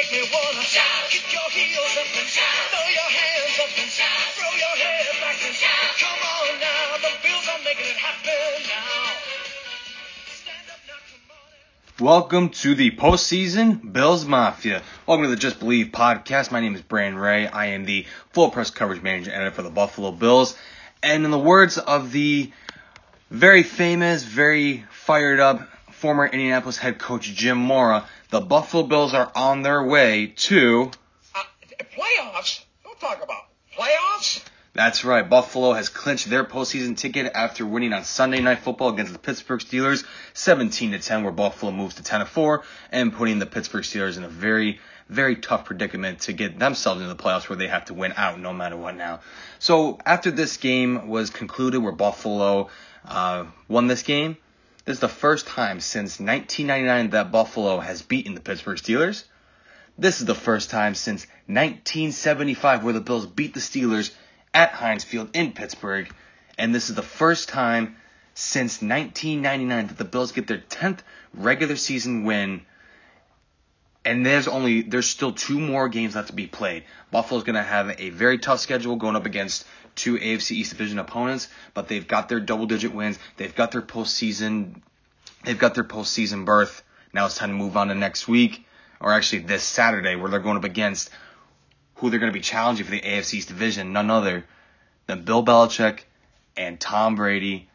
make me wanna shout. Your heels up and shout. Throw your hands up and shout. Throw your head back and shout. Come on now, the Bills are making it happen now. Welcome to the postseason Bills Mafia. Welcome to the Just Believe podcast. My name is Brandon Ray. I am the full press coverage manager and editor for the Buffalo Bills. And in the words of the very famous, very fired up former Indianapolis head coach Jim Mora, the Buffalo Bills are on their way to. Uh, playoffs? Don't talk about playoffs. That's right. Buffalo has clinched their postseason ticket after winning on Sunday Night Football against the Pittsburgh Steelers, 17 to 10, where Buffalo moves to 10 to 4, and putting the Pittsburgh Steelers in a very, very tough predicament to get themselves into the playoffs, where they have to win out no matter what. Now, so after this game was concluded, where Buffalo uh, won this game, this is the first time since 1999 that Buffalo has beaten the Pittsburgh Steelers. This is the first time since 1975 where the Bills beat the Steelers at Heinz Field in Pittsburgh. And this is the first time since 1999 that the Bills get their 10th regular season win. And there's only there's still two more games left to be played. Buffalo's going to have a very tough schedule going up against two AFC East division opponents, but they've got their double digit wins. They've got their postseason they've got their postseason berth. Now it's time to move on to next week, or actually this Saturday, where they're going up against who they're going to be challenging for the AFC East division, none other than Bill Belichick and Tom Brady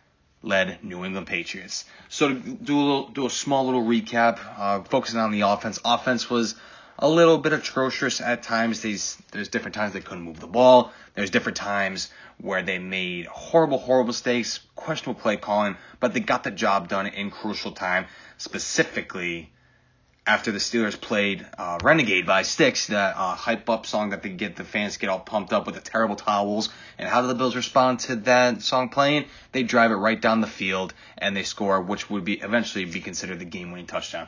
led New England Patriots. So to do a little, do a small little recap, uh, focusing on the offense. Offense was a little bit atrocious at times. These there's different times they couldn't move the ball. There's different times where they made horrible, horrible mistakes, questionable play calling, but they got the job done in crucial time. Specifically, after the Steelers played uh, "Renegade" by Styx, that uh, hype up song that they get the fans get all pumped up with the terrible towels. And how do the Bills respond to that song playing? They drive it right down the field and they score, which would be eventually be considered the game-winning touchdown.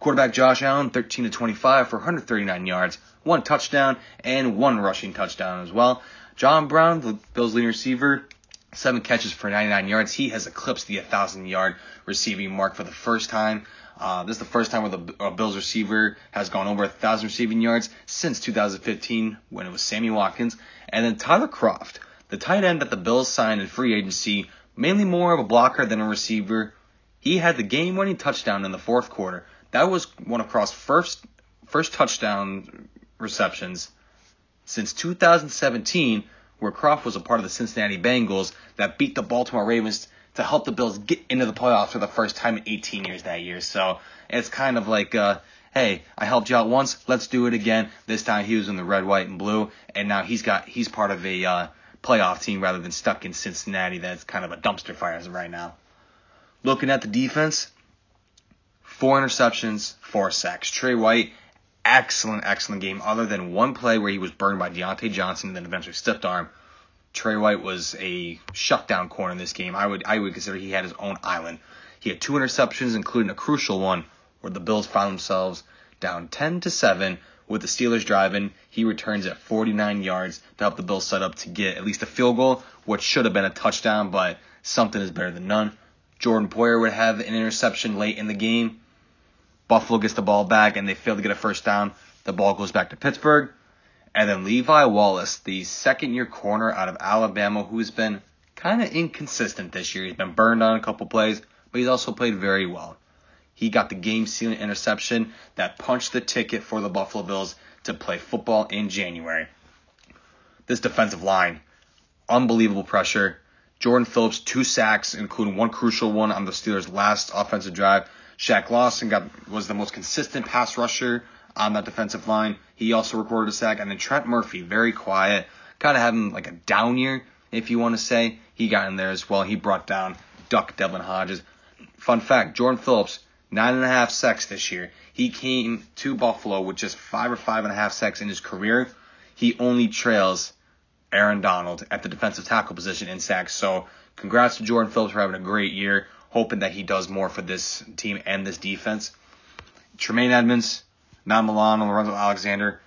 Quarterback Josh Allen, 13 to 25 for 139 yards, one touchdown, and one rushing touchdown as well. John Brown, the Bills' leading receiver, seven catches for 99 yards. He has eclipsed the 1,000 yard receiving mark for the first time. Uh, this is the first time where the Bills receiver has gone over 1,000 receiving yards since 2015 when it was Sammy Watkins. And then Tyler Kroft, the tight end that the Bills signed in free agency, mainly more of a blocker than a receiver. He had the game winning touchdown in the fourth quarter. That was one of Kroft's first first touchdown receptions since 2017, where Kroft was a part of the Cincinnati Bengals that beat the Baltimore Ravens to help the Bills get into the playoffs for the first time in 18 years that year. So it's kind of like, uh, hey, I helped you out once, let's do it again. This time he was in the red, white, and blue, and now he's got he's part of a uh, playoff team rather than stuck in Cincinnati. That's kind of a dumpster fire as of right now. Looking at the defense, four interceptions, four sacks. Tre White, excellent, excellent game. Other than one play where he was burned by Diontae Johnson and then eventually stiffed arm, Tre White was a shutdown corner in this game. I would I would consider he had his own island. He had two interceptions, including a crucial one where the Bills found themselves down 10 to 7 with the Steelers driving. He returns at 49 yards to help the Bills set up to get at least a field goal, which should have been a touchdown, but something is better than none. Jordan Poyer would have an interception late in the game. Buffalo gets the ball back and they fail to get a first down. The ball goes back to Pittsburgh. And then Levi Wallace, the second year corner out of Alabama, who's been kind of inconsistent this year. He's been burned on a couple plays, but he's also played very well. He got the game sealing interception that punched the ticket for the Buffalo Bills to play football in January. This defensive line, unbelievable pressure. Jordan Phillips, two sacks, including one crucial one on the Steelers' last offensive drive. Shaq Lawson got was the most consistent pass rusher on that defensive line. He also recorded a sack, and then Trent Murphy, very quiet, kind of having like a down year, if you want to say. He got in there as well. He brought down Duck Devlin Hodges. Fun fact: Jordan Phillips, nine and a half sacks this year. He came to Buffalo with just five or five and a half sacks in his career. He only trails Aaron Donald at the defensive tackle position in sacks. So congrats to Jordan Phillips for having a great year. Hoping that he does more for this team and this defense. Tremaine Edmunds, Matt Milano, Lorenzo Alexander,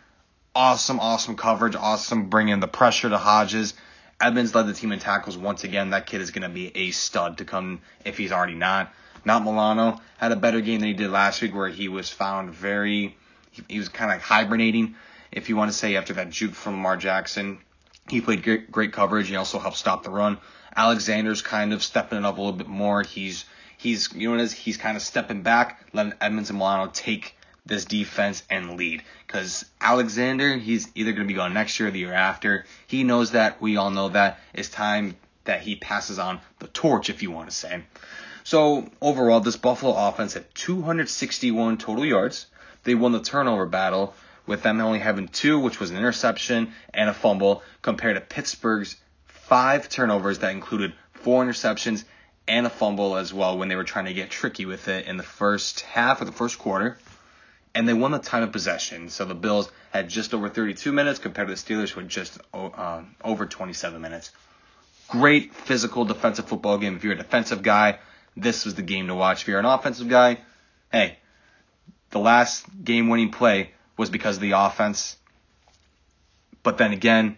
awesome, awesome coverage, awesome bringing the pressure to Hodges. Edmunds led the team in tackles once again. That kid is going to be a stud to come if he's already not. Matt Milano had a better game than he did last week, where he was found very he, he was kind of hibernating, if you want to say, after that juke from Lamar Jackson. He played great, great coverage. He also helped stop the run. Alexander's kind of stepping it up a little bit more. He's he's you know what it is? He's kind of stepping back, letting Edmunds and Milano take this defense and lead. Because Alexander, he's either going to be gone next year or the year after. He knows that. We all know that. It's time that he passes on the torch, if you want to say. So overall, this Buffalo offense had 261 total yards. They won the turnover battle with them only having two, which was an interception and a fumble, compared to Pittsburgh's five turnovers that included four interceptions and a fumble as well when they were trying to get tricky with it in the first half of the first quarter. And they won the time of possession. So the Bills had just over 32 minutes compared to the Steelers who had just uh, over 27 minutes. Great physical defensive football game. If you're a defensive guy, this was the game to watch. If you're an offensive guy, hey, the last game winning play was because of the offense. But then again,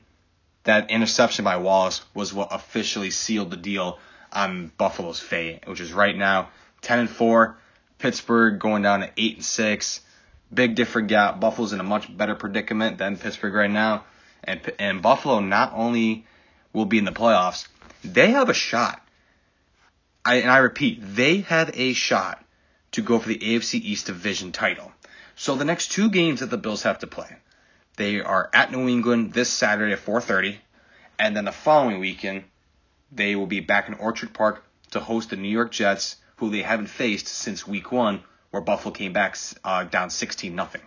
that interception by Wallace was what officially sealed the deal on Buffalo's fate, which is right now 10 and 4. Pittsburgh going down to 8 and 6. Big different gap. Buffalo's in a much better predicament than Pittsburgh right now. And, and Buffalo not only will be in the playoffs, they have a shot. I, and I repeat, they have a shot to go for the AFC East division title. So the next two games that the Bills have to play, they are at New England this Saturday at 4:30, and then the following weekend they will be back in Orchard Park to host the New York Jets, who they haven't faced since Week One, where Buffalo came back uh, down 16 nothing.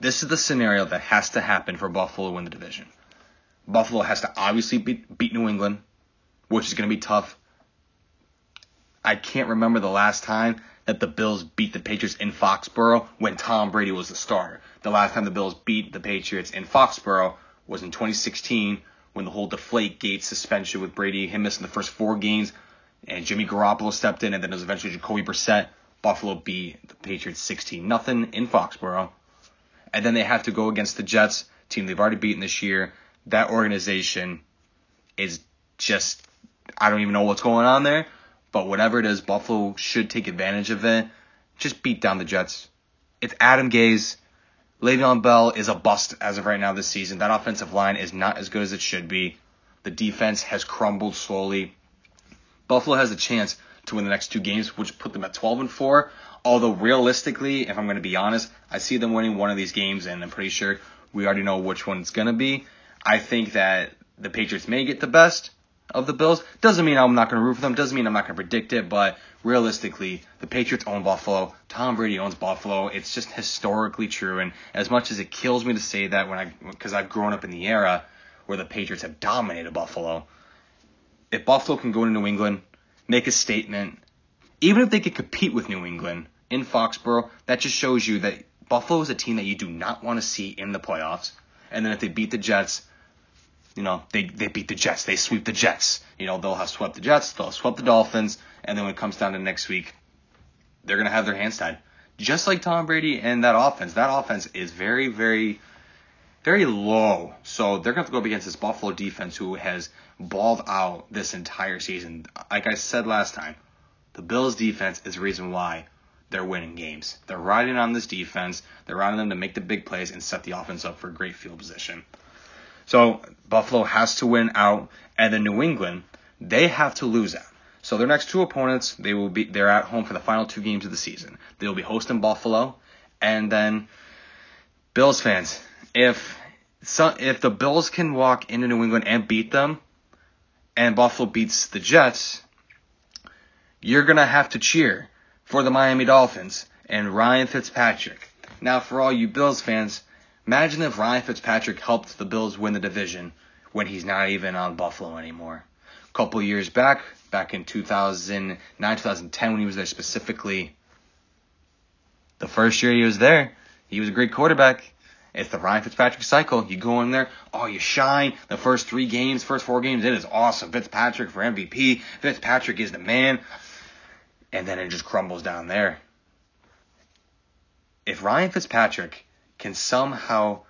This is the scenario that has to happen for Buffalo to win the division. Buffalo has to obviously beat, beat New England, which is going to be tough. I can't remember the last time that the Bills beat the Patriots in Foxborough when Tom Brady was the starter. The last time the Bills beat the Patriots in Foxborough was in 2016 when the whole deflate gate suspension with Brady, him missing the first four games, and Jimmy Garoppolo stepped in, and then it was eventually Jacoby Brissett. Buffalo beat the Patriots 16 nothing in Foxborough. And then they have to go against the Jets, team they've already beaten this year. That organization is just, I don't even know what's going on there. But whatever it is, Buffalo should take advantage of it. Just beat down the Jets. It's Adam Gase. Le'Veon Bell is a bust as of right now this season. That offensive line is not as good as it should be. The defense has crumbled slowly. Buffalo has a chance to win the next two games, which put them at 12 and 4. Although realistically, if I'm going to be honest, I see them winning one of these games, and I'm pretty sure we already know which one it's going to be. I think that the Patriots may get the best, of the Bills. Doesn't mean I'm not going to root for them. Doesn't mean I'm not going to predict it. But realistically, the Patriots own Buffalo. Tom Brady owns Buffalo. It's just historically true. And as much as it kills me to say that, when I because I've grown up in the era where the Patriots have dominated Buffalo, if Buffalo can go to New England, make a statement, even if they could compete with New England in Foxborough, that just shows you that Buffalo is a team that you do not want to see in the playoffs. And then if they beat the Jets, you know, they, they beat the Jets. They sweep the Jets. You know, they'll have swept the Jets. They'll have swept the Dolphins. And then when it comes down to next week, they're going to have their hands tied. Just like Tom Brady and that offense. That offense is very, very, very low. So they're going to have to go up against this Buffalo defense who has balled out this entire season. Like I said last time, the Bills defense is the reason why they're winning games. They're riding on this defense. They're riding them to make the big plays and set the offense up for a great field position. So Buffalo has to win out, and then New England they have to lose out. So their next two opponents, they will be they're at home for the final two games of the season. They'll be hosting Buffalo, and then Bills fans, if if the Bills can walk into New England and beat them, and Buffalo beats the Jets, you're gonna have to cheer for the Miami Dolphins and Ryan Fitzpatrick. Now, for all you Bills fans, Imagine if Ryan Fitzpatrick helped the Bills win the division when he's not even on Buffalo anymore. A couple years back, back in 2009, 2010, when he was there specifically, the first year he was there, he was a great quarterback. It's the Ryan Fitzpatrick cycle. You go in there, oh, you shine. The first three games, first four games, it is awesome. Fitzpatrick for MVP. Fitzpatrick is the man. And then it just crumbles down there. If Ryan Fitzpatrick can somehow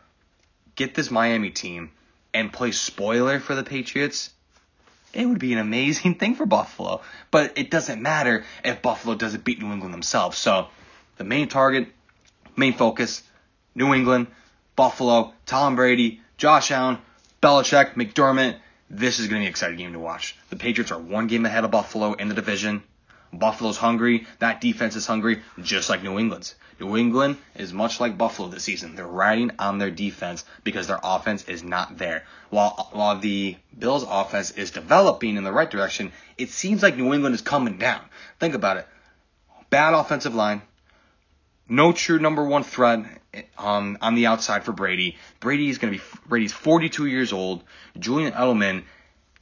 get this Miami team and play spoiler for the Patriots, it would be an amazing thing for Buffalo. But it doesn't matter if Buffalo doesn't beat New England themselves. So the main target, main focus, New England, Buffalo, Tom Brady, Josh Allen, Belichick, McDermott. This is going to be an exciting game to watch. The Patriots are one game ahead of Buffalo in the division. Buffalo's hungry. That defense is hungry, just like New England's. New England is much like Buffalo this season. They're riding on their defense because their offense is not there. While while the Bills' offense is developing in the right direction, it seems like New England is coming down. Think about it. Bad offensive line. No true number one threat um, on the outside for Brady. Brady is going to be Brady's 42 years old. Julian Edelman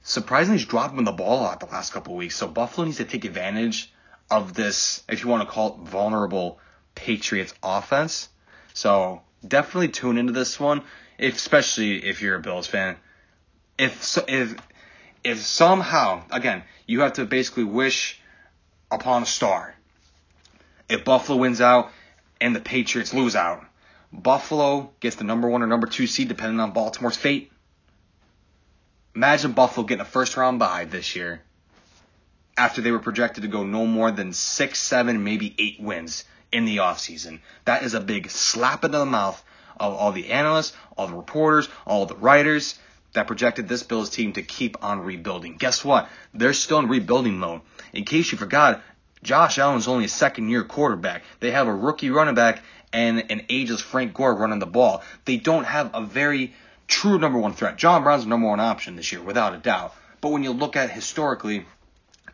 surprisingly he's dropping the ball lot the last couple weeks. So Buffalo needs to take advantage of this, if you want to call it vulnerable Patriots offense. So definitely tune into this one, if, especially if you're a Bills fan. If if if somehow again you have to basically wish upon a star. If Buffalo wins out and the Patriots lose out, Buffalo gets the number one or number two seed depending on Baltimore's fate. Imagine Buffalo getting a first round bye this year after they were projected to go no more than six, seven, maybe eight wins in the offseason. That is a big slap into the mouth of all the analysts, all the reporters, all the writers that projected this Bills team to keep on rebuilding. Guess what? They're still in rebuilding mode. In case you forgot, Josh Allen's only a second year quarterback. They have a rookie running back and an ageless Frank Gore running the ball. They don't have a very true number one threat. John Brown's the number one option this year, without a doubt. But when you look at historically,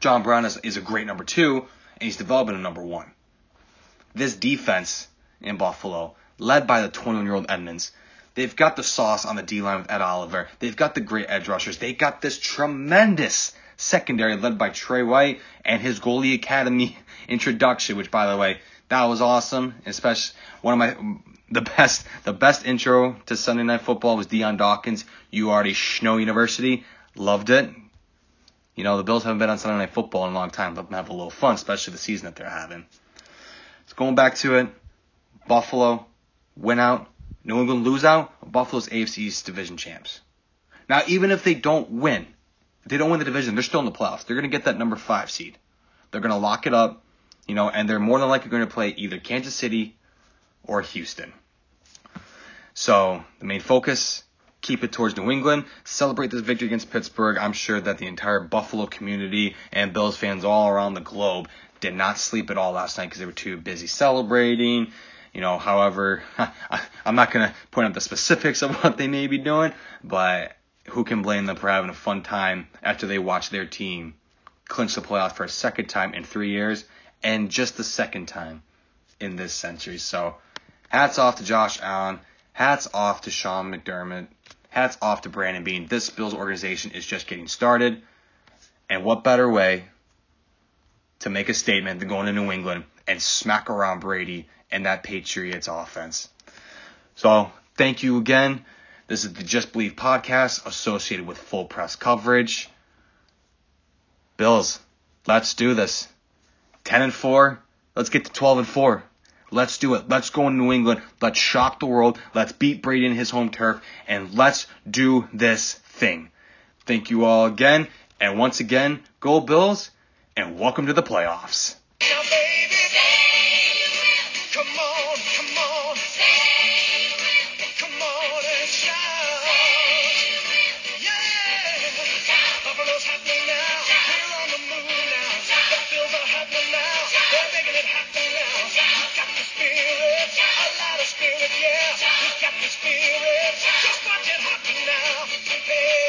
John Brown is, is a great number two, and he's developing a number one. This defense in Buffalo, led by the 21 year old Edmunds, they've got the sauce on the D line with Ed Oliver. They've got the great edge rushers. They got this tremendous secondary led by Tre White and his goalie academy introduction, which by the way, that was awesome. Especially one of my the best the best intro to Sunday Night Football was Dion Dawkins. You already Schno University. Loved it. You know, the Bills haven't been on Sunday Night Football in a long time. Let them have a little fun, especially the season that they're having. So going back to it, Buffalo win out. New England lose out. Buffalo's AFC East division champs. Now, even if they don't win, they don't win the division, they're still in the playoffs. They're going to get that number five seed. They're going to lock it up, you know, and they're more than likely going to play either Kansas City or Houston. So the main focus, keep it towards New England, celebrate this victory against Pittsburgh. I'm sure that the entire Buffalo community and Bills fans all around the globe did not sleep at all last night because they were too busy celebrating. You know, however, I'm not going to point out the specifics of what they may be doing, but who can blame them for having a fun time after they watch their team clinch the playoff for a second time in three years and just the second time in this century. So hats off to Josh Allen. Hats off to Sean McDermott. Hats off to Brandon Beane. This Bills organization is just getting started. And what better way to make a statement than going to New England and smack around Brady and that Patriots offense? So thank you again. This is the Just Believe podcast associated with full press coverage. Bills, let's do this. 10 and 4. Let's get to 12 and 4. Let's do it. Let's go in New England. Let's shock the world. Let's beat Brady in his home turf. And let's do this thing. Thank you all again. And once again, go Bills and welcome to the playoffs. Spirit, yeah, we got the spirit. Just watch it happen now.